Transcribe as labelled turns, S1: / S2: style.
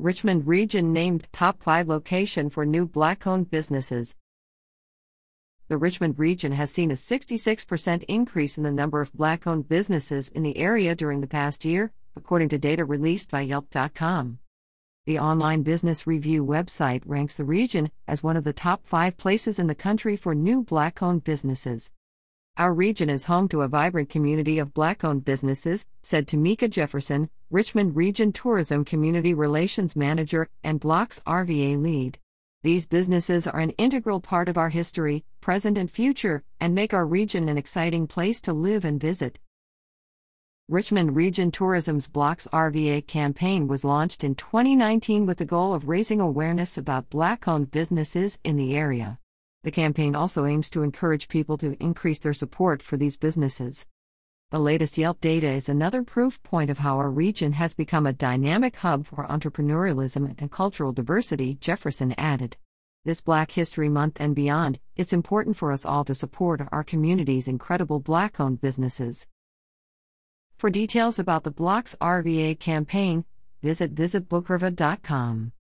S1: Richmond Region named top 5 location for new black owned businesses. The Richmond region has seen a 66% increase in the number of black owned businesses in the area during the past year, according to data released by Yelp.com. The online business review website ranks the region as one of the top five places in the country for new black owned businesses. Our region is home to a vibrant community of black owned businesses, said Tameka Jefferson, Richmond Region Tourism Community Relations Manager and BLK RVA lead. These businesses are an integral part of our history, present, and future, and make our region an exciting place to live and visit. Richmond Region Tourism's BLK RVA campaign was launched in 2019 with the goal of raising awareness about black owned businesses in the area. The campaign also aims to encourage people to increase their support for these businesses. The latest Yelp data is another proof point of how our region has become a dynamic hub for entrepreneurialism and cultural diversity, Jefferson added. This Black History Month and beyond, it's important for us all to support our community's incredible black owned businesses. For details about the BLK RVA campaign, visit visitbookriva.com.